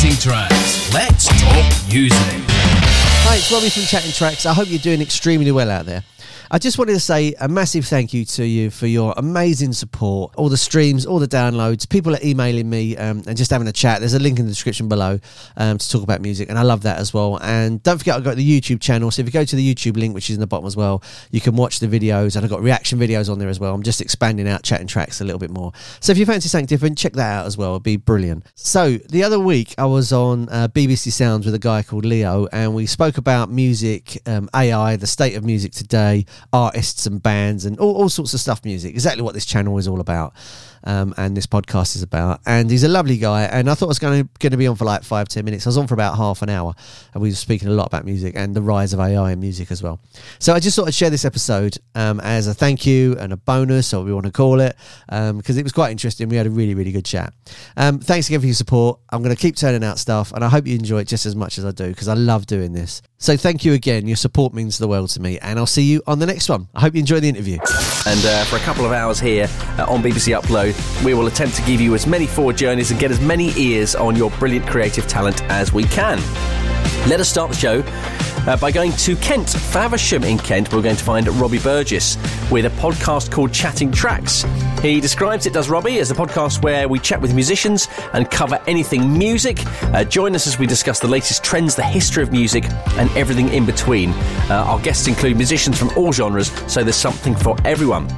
Chatting Tracks. Let's talk music. Hi, it's Robbie from Chatting Tracks. I hope you're doing extremely well out there. I just wanted to say a massive thank you to you for your amazing support, all the streams, all the downloads. People are emailing me um, and just having a chat. There's a link in the description below um, to talk about music, and I love that as well. And don't forget, I've got the YouTube channel. So if you go to the YouTube link, which is in the bottom as well, you can watch the videos, and I've got reaction videos on there as well. I'm just expanding out Chatting Tracks a little bit more. So if you fancy something different, check that out as well. It'd be brilliant. So the other week, I was on uh, BBC Sounds with a guy called Leo, and we spoke about music, um, AI, the state of music today, artists and bands, and all, all sorts of stuff music. Exactly what this channel is all about. Um, and this podcast is about. And he's a lovely guy. And I thought I was going to be on for like five ten minutes. I was on for about half an hour, and we were speaking a lot about music and the rise of AI in music as well. So I just thought I'd share this episode um, as a thank you and a bonus, or we want to call it, because it was quite interesting. We had a really really good chat. Um, thanks again for your support. I'm going to keep turning out stuff, and I hope you enjoy it just as much as I do because I love doing this. So thank you again. Your support means the world to me, and I'll see you on the next one. I hope you enjoy the interview. And uh, for a couple of hours here uh, on BBC Upload, we will attempt to give you as many forward journeys and get as many ears on your brilliant creative talent as we can. Let us start the show uh, by going to Kent, Faversham in Kent. We're going to find Robbie Burgess with a podcast called Chatting Tracks. He describes it, does Robbie, as a podcast where we chat with musicians and cover anything music. Uh, join us as we discuss the latest trends, the history of music, and everything in between. Uh, our guests include musicians from all genres, so there's something for everyone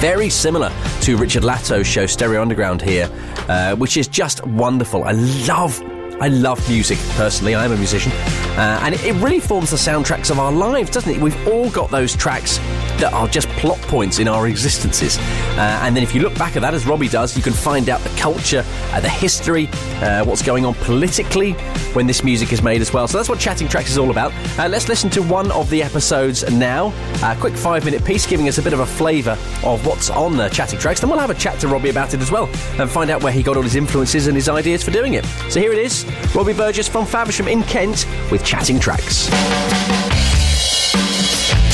very similar to Richard Latto's show Stereo Underground here, uh, which is just wonderful. I love. I love music personally. I am a musician, uh, and it, it really forms the soundtracks of our lives, doesn't it? We've all got those tracks that are just plot points in our existences, uh, and then if you look back at that, as Robbie does, you can find out the culture, uh, the history, uh, what's going on politically when this music is made as well. So that's what Chatting Tracks is all about. Uh, let's listen to one of the episodes now. A quick five-minute piece, giving us a bit of a flavour of what's on the Chatting Tracks. Then we'll have a chat to Robbie about it as well, and find out where he got all his influences and his ideas for doing it. So here it is. Robbie Burgess from Faversham in Kent with Chatting Tracks.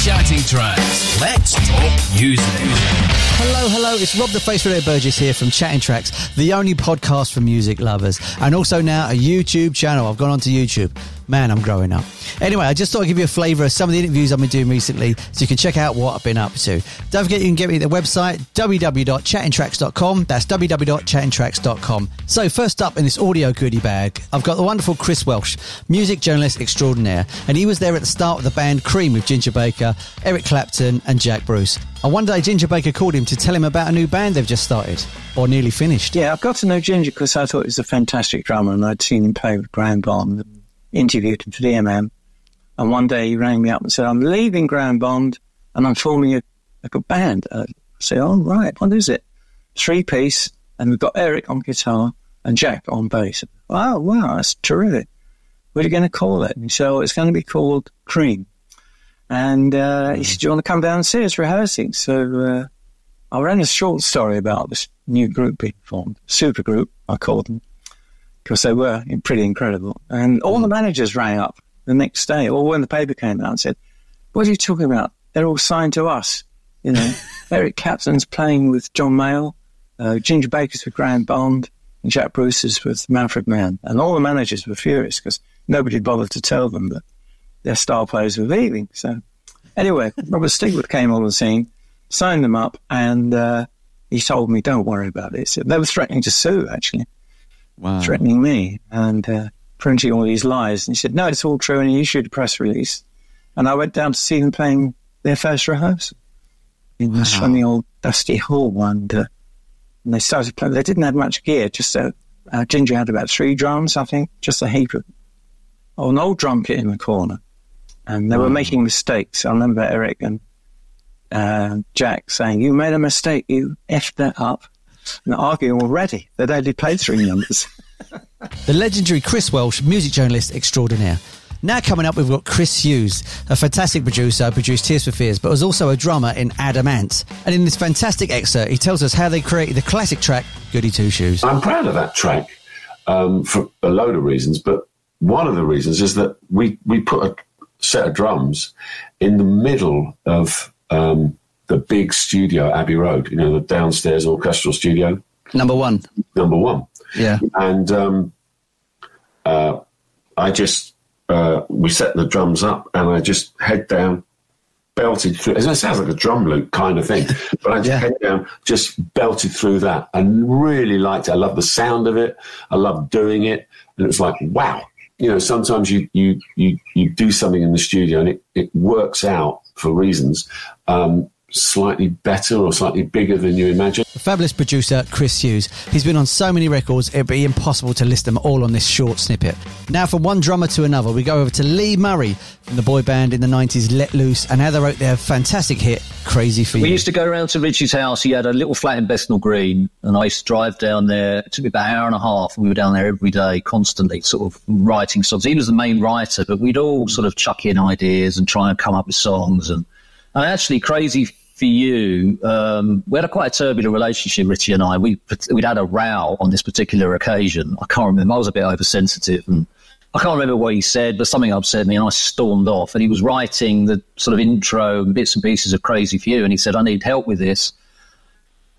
Chatting Tracks. Let's talk music. Hello, hello. It's Rob the Face Radio Burgess here from Chatting Tracks, the only podcast for music lovers, and also now a YouTube channel. I've gone onto YouTube. Man, I'm growing up. Anyway, I just thought I'd give you a flavour of some of the interviews I've been doing recently so you can check out what I've been up to. Don't forget you can get me at the website www.chattingtracks.com. That's www.chattingtracks.com. So, first up in this audio goodie bag, I've got the wonderful Chris Welch, music journalist extraordinaire, and he was there at the start of the band Cream with Ginger Baker, Eric Clapton, and Jack Bruce. And one day Ginger Baker called him to tell him about a new band they've just started, or nearly finished. Yeah, I got to know Ginger because I thought he was a fantastic drummer and I'd seen him play with Graham Bond, interviewed him for the MM. And one day he rang me up and said, I'm leaving Graham Bond and I'm forming a, like a band. I said, oh, right, what is it? Three piece, and we've got Eric on guitar and Jack on bass. Wow, wow, that's terrific. What are you going to call it? And said, oh, it's going to be called Cream. And uh, he said, do you want to come down and see us rehearsing? So uh, I ran a short story about this new group being formed, super group, I called them, because they were pretty incredible. And all the managers rang up the next day, or when the paper came out, and said, "What are you talking about? They're all signed to us." You know, Eric Clapton's playing with John Mayall, uh, Ginger Baker's with Graham Bond, and Jack Bruce is with Manfred Mann. And all the managers were furious because nobody bothered to tell them that their star players were leaving. So, anyway, Robert Stigwood came on the scene, signed them up, and uh, he told me, "Don't worry about it." So they were threatening to sue, actually, Wow. threatening me and uh, printing all these lies. And he said, "No, it's all true," and he issued a press release. And I went down to see them playing their first rehearsal in this funny old dusty hall, and, uh, and they started playing. They didn't have much gear; just a, uh, Ginger had about three drums, I think, just a heap of oh, an old drum kit in the corner, and they were making mistakes. I remember Eric and uh, Jack saying, "You made a mistake. You effed that up," and arguing already. They'd only played three numbers. The legendary Chris Welch, music journalist extraordinaire. Now coming up, we've got Chris Hughes, a fantastic producer, produced Tears for Fears, but was also a drummer in Adam Ant. And in this fantastic excerpt, he tells us how they created the classic track Goody Two Shoes. I'm proud of that track um, for a load of reasons, but one of the reasons is that we, we put a set of drums in the middle of um, the big studio Abbey Road, you know, the downstairs orchestral studio, Number one. number one. Yeah. And um, uh, I just, uh, we set the drums up and I just head down, belted through. It sounds like a drum loop kind of thing, but I just Yeah. head down, just belted through that and really liked it. I love the sound of it. I love doing it. And it was like, wow. You know, sometimes you, you, you, you do something in the studio and it, it works out for reasons. Um, slightly better or slightly bigger than you imagine. The fabulous producer Chris Hughes. He's been on so many records, it'd be impossible to list them all on this short snippet. Now, from one drummer to another, we go over to Lee Murray from the boy band in the 90s, Let Loose, and how they wrote their fantastic hit, Crazy for We used to go around to Richie's house. He had a little flat in Bethnal Green, and I used to drive down there. It took me about an hour and a half. We were down there every day, constantly, sort of writing songs. He was the main writer, but we'd all sort of chuck in ideas and try and come up with songs. And, and actually, Crazy for You, um, we had a quite a turbulent relationship, Richie and I. We, we'd had a row on this particular occasion. I can't remember. I was a bit oversensitive and I can't remember what he said, but something upset me, and I stormed off. And he was writing the sort of intro and bits and pieces of Crazy for You, and he said, "I need help with this."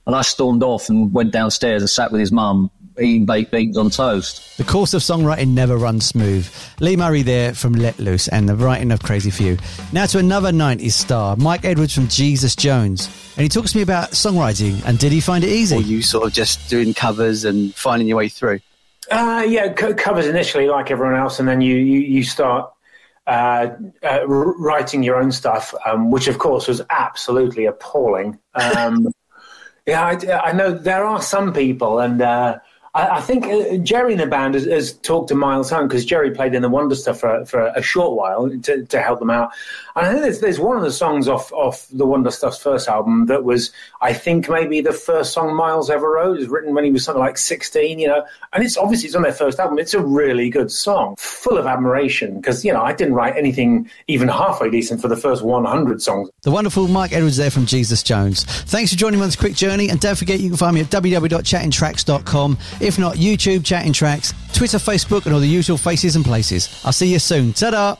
And I stormed off and went downstairs and sat with his mum eating baked beans on toast. The course of songwriting never runs smooth. Lee Murray there from Let Loose and the writing of Crazy for You. Now to another 90s star, Mike Edwards from Jesus Jones. And he talks to me about songwriting and did he find it easy? Or you sort of just doing covers and finding your way through? Uh, yeah, co- covers initially like everyone else, and then you you, you start uh, uh, writing your own stuff, um, which of course was absolutely appalling. Um, yeah, I, I know there are some people, and uh, I, think uh, Jerry in the band has, has talked to Miles Home because Jerry played in the Wonder Stuff for, for a short while to, to help them out. And I think there's, there's one of the songs off off the Wonder Stuff's first album that was, I think, maybe the first song Miles ever wrote. It was written when he was something like 16, you know. And it's obviously it's on their first album. It's a really good song, full of admiration because you know I didn't write anything even halfway decent for the first 100 songs. The wonderful Mike Edwards there from Jesus Jones. Thanks for joining me on this quick journey. And don't forget, you can find me at www.chattingtracks.com. If not, YouTube, Chatting Tracks, Twitter, Facebook, and all the usual faces and places. I'll see you soon. Ta da!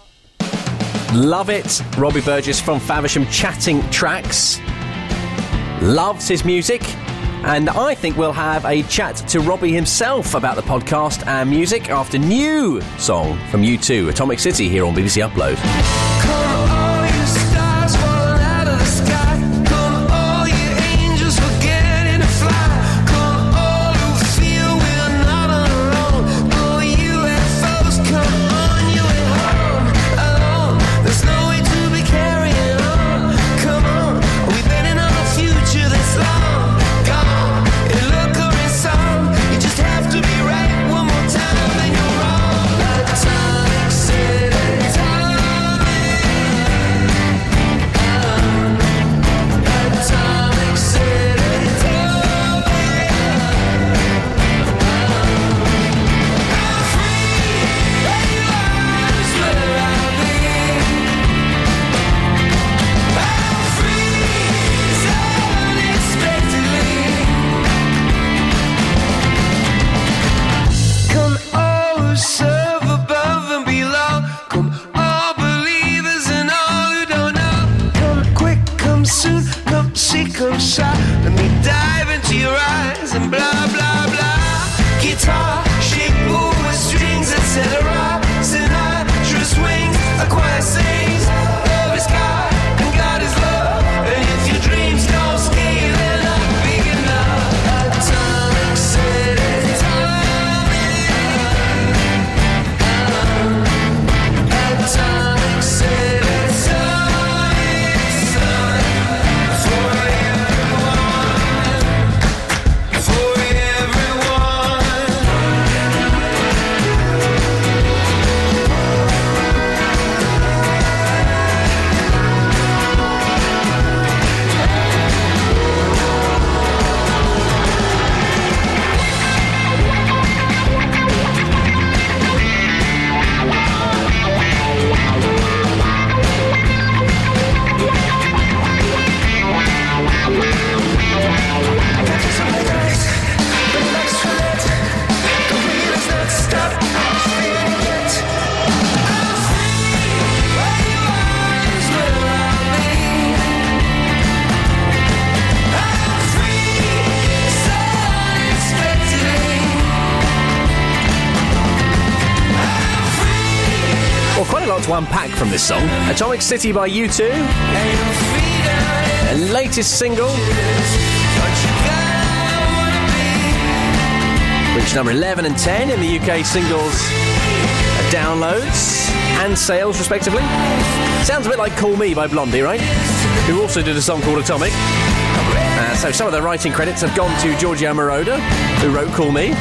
Love it. Robbie Burgess from Faversham chatting tracks. Loves his music. And I think we'll have a chat to Robbie himself about the podcast and music after new song from U2, Atomic City, here on BBC Upload. Unpack from this song. Atomic City by U2. Their latest single. Reached number 11 and 10 in the UK singles downloads and sales, respectively. Sounds a bit like Call Me by Blondie, right? Who also did a song called Atomic. Uh, so some of the writing credits have gone to Giorgio Moroder, who wrote Call Me.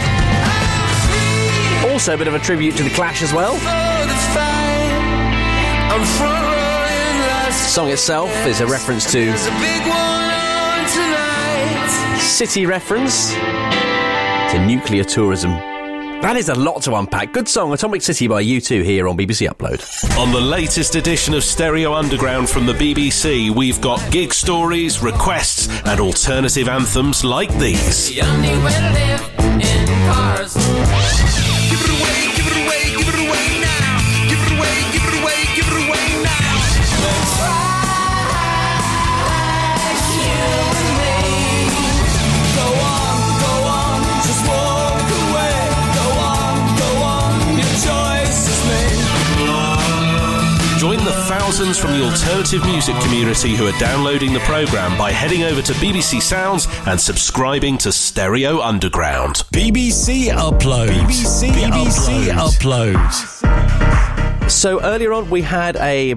Also a bit of a tribute to The Clash as well. Song itself is a reference to city reference to nuclear tourism. That is a lot to unpack. Good song, Atomic City by U2 here on BBC Upload. On the latest edition of Stereo Underground from the BBC, we've got gig stories, requests, and alternative anthems like these. Join thousands from the alternative music community who are downloading the programme by heading over to BBC Sounds and subscribing to Stereo Underground. BBC Upload. BBC, BBC Upload. So earlier on, we had a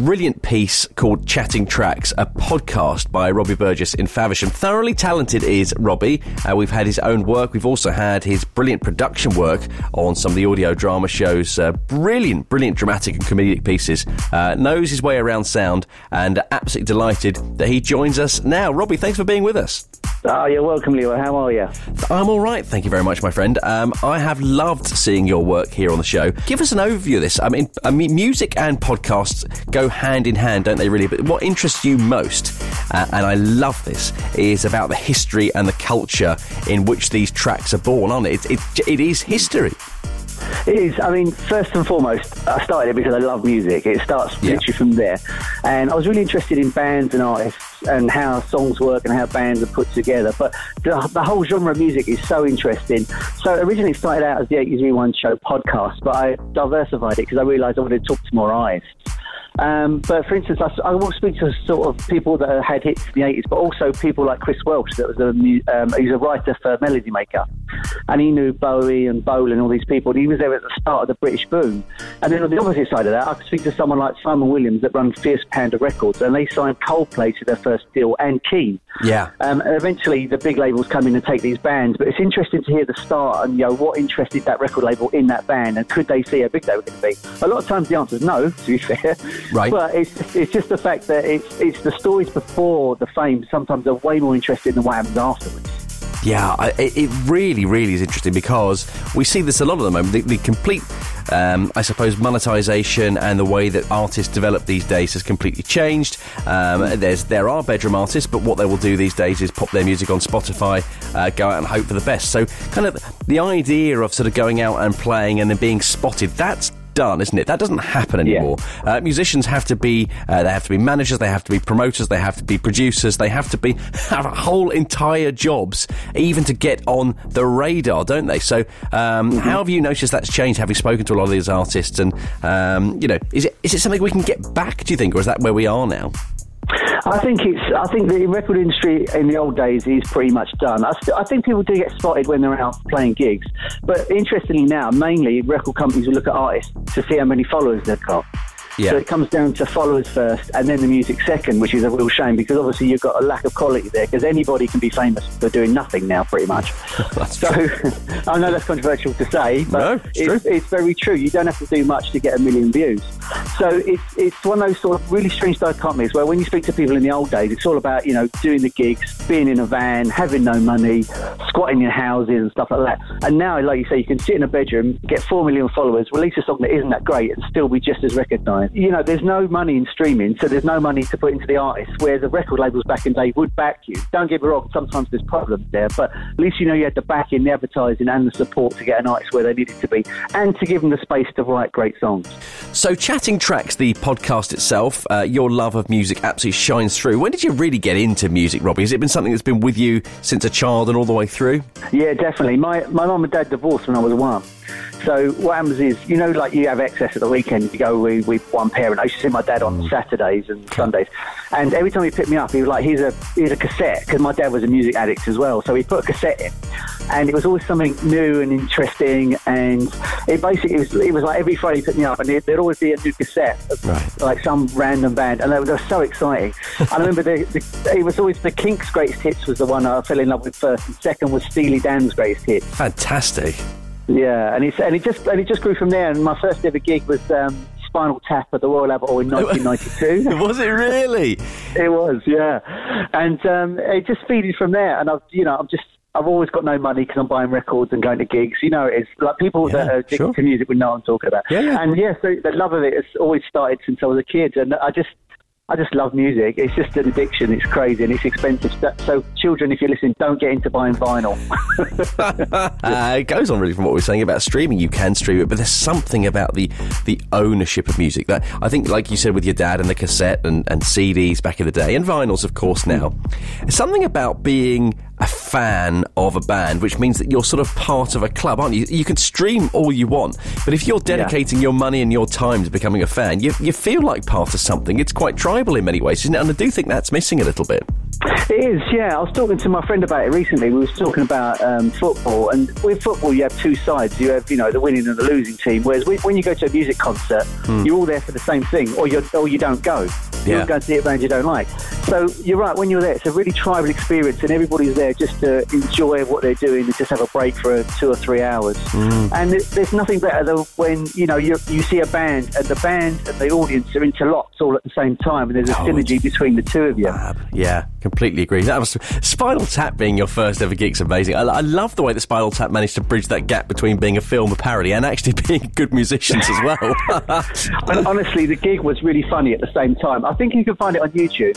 brilliant piece called Chatting Tracks, a podcast by Robbie Burgess in Faversham. Thoroughly talented is Robbie. Uh, we've had his own work. We've also had his brilliant production work on some of the audio drama shows. Uh, brilliant, brilliant dramatic and comedic pieces. Uh, knows his way around sound and absolutely delighted that he joins us now. Robbie, thanks for being with us. Oh, you're welcome, Leo. How are you? I'm all right, thank you very much, my friend. Um, I have loved seeing your work here on the show. Give us an overview of this. I mean, I mean, music and podcasts go hand in hand, don't they? Really, but what interests you most, uh, and I love this, is about the history and the culture in which these tracks are born. On it, it, it, it is history. It is. I mean, first and foremost, I started it because I love music. It starts literally from there. And I was really interested in bands and artists and how songs work and how bands are put together. But the, the whole genre of music is so interesting. So originally it started out as the 80s Rewind Show podcast, but I diversified it because I realised I wanted to talk to more eyes. Um, but for instance, I, I will speak to sort of people that had hits in the 80s, but also people like Chris Welch, that was a um, he's a writer for Melody Maker, and he knew Bowie and Bowl and all these people. And he was there at the start of the British boom. And then on the opposite side of that, I could speak to someone like Simon Williams that runs Fierce Panda Records, and they signed Coldplay to their first deal and Keane. Yeah. Um, and eventually, the big labels come in and take these bands. But it's interesting to hear the start and you know what interested that record label in that band, and could they see how big they were going to be? A lot of times, the answer is no. To be fair, Right. But it's it's just the fact that it's it's the stories before the fame sometimes are way more interesting than what happens afterwards. Yeah, I, it really, really is interesting because we see this a lot at the moment. The, the complete, um, I suppose, monetization and the way that artists develop these days has completely changed. Um, there's there are bedroom artists, but what they will do these days is pop their music on Spotify, uh, go out and hope for the best. So, kind of the idea of sort of going out and playing and then being spotted, that's done, isn't it? That doesn't happen anymore. Uh, musicians have to be, uh, they have to be managers, they have to be promoters, they have to be producers, they have to be have whole entire jobs, even to get on the radar, don't they? So, um, how have you noticed that's changed? Having spoken to a lot of these artists, and um, you know, is it is it something we can get back? Do you think, or is that where we are now? I think it's. I think the record industry in the old days is pretty much done. I, st- I think people do get spotted when they're out playing gigs, but interestingly now, mainly record companies will look at artists to see how many followers they've got. Yeah. So it comes down to followers first, and then the music second, which is a real shame because obviously you've got a lack of quality there. Because anybody can be famous for doing nothing now, pretty much. so I know that's controversial to say, but No, it's it's, very true. You don't have to do much to get a million views. So it's it's one of those sort of really strange dichotomies where when you speak to people in the old days, it's all about you know doing the gigs, being in a van, having no money, squatting in houses and stuff like that. And now, like you say, you can sit in a bedroom, get four million followers, release a song that isn't that great, and still be just as recognised. You know, there's no money in streaming, so there's no money to put into the artists. Where the record labels back in the day would back you. Don't get me wrong, sometimes there's problems there, but at least you know you had the backing, the advertising, and the support to get an artist where they needed to be, and to give them the space to write great songs. So, Chatting Tracks, the podcast itself, uh, your love of music absolutely shines through. When did you really get into music, Robbie? Has it been something that's been with you since a child and all the way through? Yeah, definitely. My my mum and dad divorced when I was one. So what happens is, you know, like you have excess at the weekend, you go with, with one parent. I used to see my dad on mm. Saturdays and Sundays, and every time he picked me up, he was like, "Here's a here's a cassette," because my dad was a music addict as well. So he put a cassette in, and it was always something new and interesting. And it basically it was, it was like every Friday he picked me up, and there'd always be a new cassette, of, like some random band, and they were, they were so exciting. I remember the, the it was always the Kinks' greatest hits was the one I fell in love with first, and second was Steely Dan's greatest hits. Fantastic. Yeah, and it's and it just and it just grew from there. And my first ever gig was um, Spinal Tap at the Royal Albert Hall in 1992. was it really? it was, yeah. And um, it just feeded from there. And I've, you know, I'm just. I've always got no money because I'm buying records and going to gigs. You know, it's like people that are addicted to music would know what I'm talking about. Yeah, yeah. And yeah, so the love of it has always started since I was a kid, and I just. I just love music. It's just an addiction. It's crazy and it's expensive. So- children, if you're listening, don't get into buying vinyl. uh, it goes on really from what we are saying about streaming. You can stream it, but there's something about the the ownership of music that I think, like you said, with your dad and the cassette and, and CDs back in the day, and vinyls, of course, now. Something about being a fan of a band, which means that you're sort of part of a club, aren't you? You can stream all you want, but if you're dedicating your money and your time to becoming a fan, you, you feel like part of something. It's quite tribal in many ways, isn't it? And I do think that's missing a little bit. It is, yeah. I was talking to my friend about it recently. We were talking about um, football, and with football, you have two sides. You have, you know, the winning and the losing team. Whereas when when you go to a music concert, Hmm. you're all there for the same thing, or you're or you don't go. You Yeah. don't go to see a band you don't like. So you're right. When you're there, it's a really tribal experience, and everybody's there just to enjoy what they're doing and just have a break for two or three hours. Hmm. And there's nothing better than when you know you you see a band and the band and the audience are interlocked all at the same time, and there's a Oh, synergy between the two of you. Yeah, completely agree. That was Spinal Tap being your first ever gig's amazing. I, I love the way that Spinal Tap managed to bridge that gap between being a film, a parody, and actually being good musicians as well. and honestly, the gig was really funny at the same time. I think you can find it on YouTube,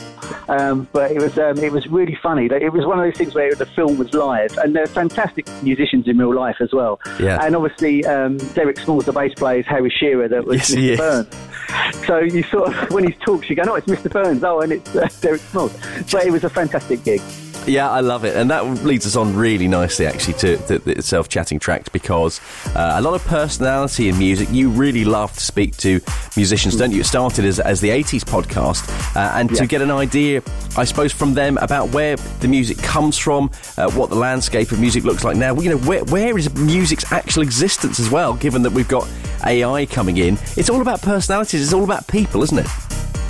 um, but it was um, it was really funny. It was one of those things where the film was live, and they're fantastic musicians in real life as well. Yeah. And obviously, um, Derek Smalls, the bass player, is Harry Shearer, that was Yes, Mr. Burns. So you sort of, when he talks, you go, "No, it's Mr. Burns." Oh, and it's uh, Derek Smalls. But it was a fantastic gig. Yeah, I love it, and that leads us on really nicely, actually, to the, the itself chatting tracks because uh, a lot of personality in music. You really love to speak to musicians, don't you? It started as, as the '80s podcast, uh, and to get an idea, I suppose, from them about where the music comes from, uh, what the landscape of music looks like now. You know, where where is music's actual existence as well? Given that we've got AI coming in, it's all about personalities. It's all about people, isn't it?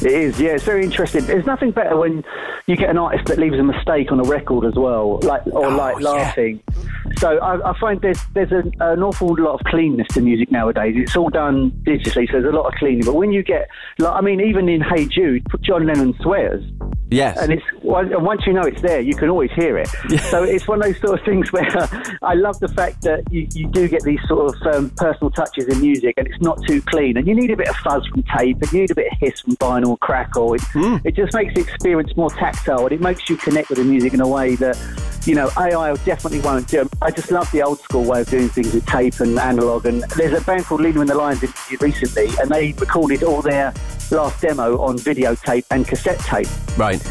It is, yeah. It's very interesting. There's nothing better when you get an artist that leaves a mistake on a record as well, like or Oh, like laughing. So I, I find there's there's an, an awful lot of cleanness to music nowadays. It's all done digitally, so there's a lot of cleaning. But when you get, like, I mean, even in Hey Jude, John Lennon swears. Yes. And it's and once you know it's there, you can always hear it. So it's one of those sort of things where I love the fact that you, you do get these sort of um, personal touches in music, and it's not too clean. And you need a bit of fuzz from tape, and you need a bit of hiss from vinyl, crackle. It, it just makes the experience more tactile, and it makes you connect with the music in a way that you know AI definitely won't do. I just love the old school way of doing things with tape and analog. And there's a band called Lena and the Lions interviewed recently, and they recorded all their last demo on videotape and cassette tape. Right.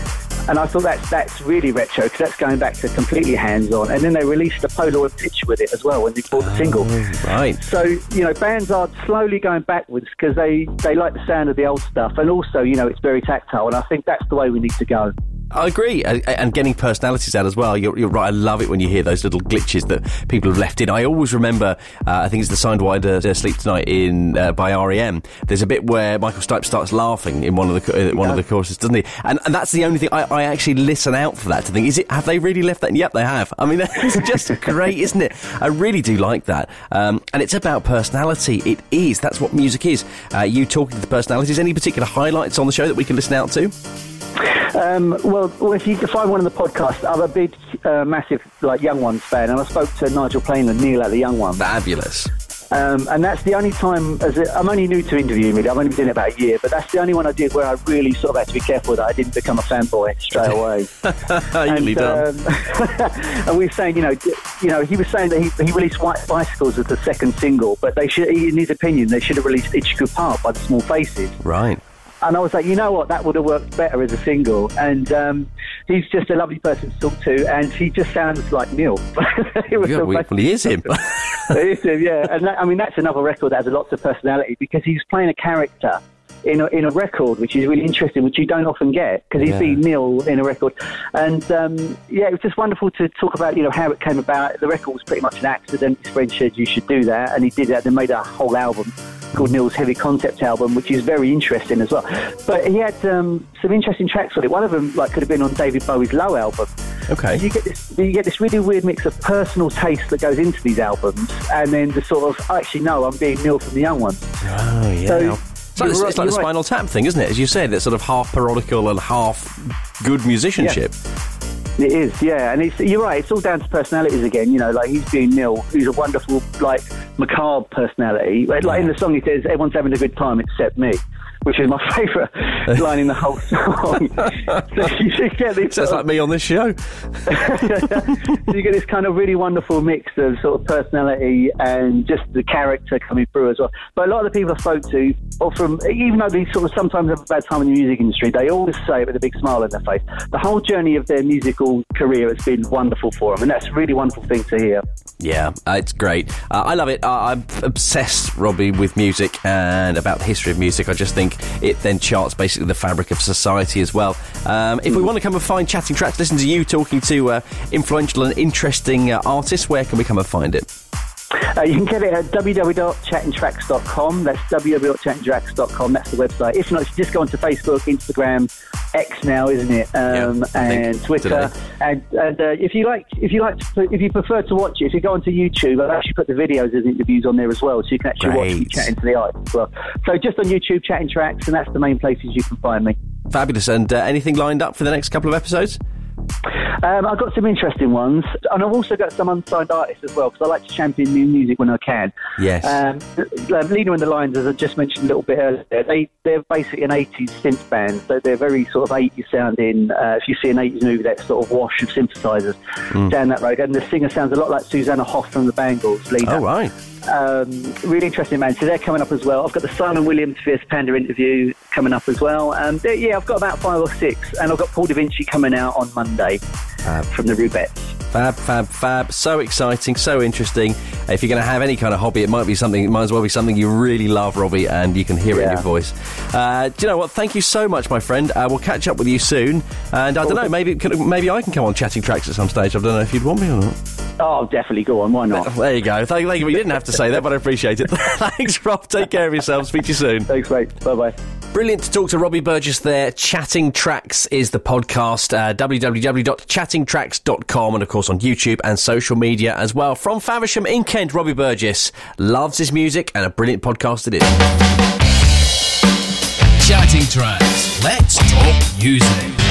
And I thought that's that's really retro because that's going back to completely hands-on. And then they released a Polaroid picture with it as well when they bought the single. Oh, right. So you know, bands are slowly going backwards because they they like the sound of the old stuff, and also you know it's very tactile. And I think that's the way we need to go. I agree, and, getting personalities out as well. You're, you're right. I love it when you hear those little glitches that people have left in. I always remember. Uh, I think it's the Sidewinder uh, "Sleep Tonight" in uh, by REM. There's a bit where Michael Stipe starts laughing in one of the one of the choruses, doesn't he? And, and that's the only thing I, I actually listen out for that to think: is it have they really left that? And yep, they have. I mean, it's just great, isn't it? I really do like that. Um, and it's about personality. It is. That's what music is. Uh, you talking to the personalities. Any particular highlights on the show that we can listen out to? Um, well, if you can find one on the podcast, I'm a big, uh, massive, like Young Ones fan, and I spoke to Nigel Planer and Neil at the Young Ones. Fabulous. Um, and that's the only time, as a, I'm only new to interviewing really, I've only been doing it about a year, but that's the only one I did where I really sort of had to be careful that I didn't become a fanboy straight away. Done. um, and we were saying, you know, you know, he was saying that he, he released White Bicycles as the second single, but they should, in his opinion, they should have released Itchy Park by the Small Faces. Right. And I was like, you know what, that would have worked better as a single. And um, he's just a lovely person to talk to, and he just sounds like Neil. It was Yeah, well, he is him. it is him, yeah. And that, I mean, that's another record that has lots of personality because he's playing a character in a, in a record, which is really interesting, which you don't often get because he's Yeah. being Neil in a record. And um, yeah, it was just wonderful to talk about, you know, how it came about. The record was pretty much an accident. His friend said you should do that, and he did that. They made a whole album called Neil's Heavy Concept Album, which is very interesting as well. But he had um, some interesting tracks on it. One of them, like, could have been on David Bowie's Low album. Okay. You get this, you get this really weird mix of personal taste that goes into these albums, and then the sort of actually no, I'm being Neil from the Young Ones. Oh yeah. So, it's like, you're it's right- like the right. Spinal Tap thing, isn't it? As you said, it's sort of half parodical and half good musicianship. It is, yeah, and it's you're right. It's all down to personalities again. You know, like he's being Neil, who's a wonderful, like macabre personality. Like like in the song, he says, "Everyone's having a good time except me," which is my favourite line in the whole song. so you should get this. Sounds sort like me on this show. so you get this kind of really wonderful mix of sort of personality and just the character coming through as well. But a lot of the people I spoke to, or from even though they sort of sometimes have a bad time in the music industry, they always say it with a big smile on their face. The whole journey of their musical career has been wonderful for them, and that's a really wonderful thing to hear. Yeah, uh, it's great. Uh, I love it. Uh, I'm obsessed, Robbie, with music and about the history of music. I just think it then charts basically the fabric of society as well. Um, if we want to come and find Chatting Tracks, listen to you talking to uh, influential and interesting uh, artists, where can we come and find it? Uh, you can get it at www.chattingtracks.com. That's www.chattingtracks.com. That's the website. If not, just go onto Facebook, Instagram, X now, isn't it? Um, and Twitter. today. And, and uh, if you like, if you like, to, if you prefer to watch it, if you go onto YouTube, I've actually put the videos as interviews on there as well, so you can actually watch me chatting to the artists as well. So just on YouTube, Chatting Tracks, and that's the main places you can find me. Fabulous. And uh, anything lined up for the next couple of episodes? Um, I've got some interesting ones, and I've also got some unsigned artists as well because I like to champion new music when I can. Yes. Um, uh, Lena and the Lions, as I just mentioned a little bit earlier, they they're basically an 80s synth band, so they're very sort of 80s sounding. Uh, if you see an 80s movie, that sort of wash of synthesizers Mm. down that road, and the singer sounds a lot like Susanna Hoff from the Bangles. Lena. Oh, right. Um, really interesting man. So they're coming up as well. I've got the Simon Williams Fierce Panda interview coming up as well. Um, yeah, I've got about five or six, and I've got Paul Da Vinci coming out on Monday from the Rubettes. Fab, fab, fab. So exciting, so interesting. If you're going to have any kind of hobby, it might be something, it might as well be something you really love, Robbie, and you can hear it in your voice. Uh, do you know what? Thank you so much, my friend. Uh, we'll catch up with you soon. And I don't know, maybe maybe I can come on chatting tracks at some stage. I don't know if you'd want me or not. Oh, definitely. Go on. Why not? There you go. Thank, thank you. You didn't have to say that, but I appreciate it. Thanks, Rob. Take care of yourself. Speak to you soon. Thanks, mate. Bye bye. Brilliant to talk to Robbie Burgess there. Chatting Tracks is the podcast. Uh, www.chattingtracks.com and, of course, on YouTube and social media as well. From Faversham in Kent, Robbie Burgess loves his music and a brilliant podcast it is. Chatting Tracks. Let's talk music.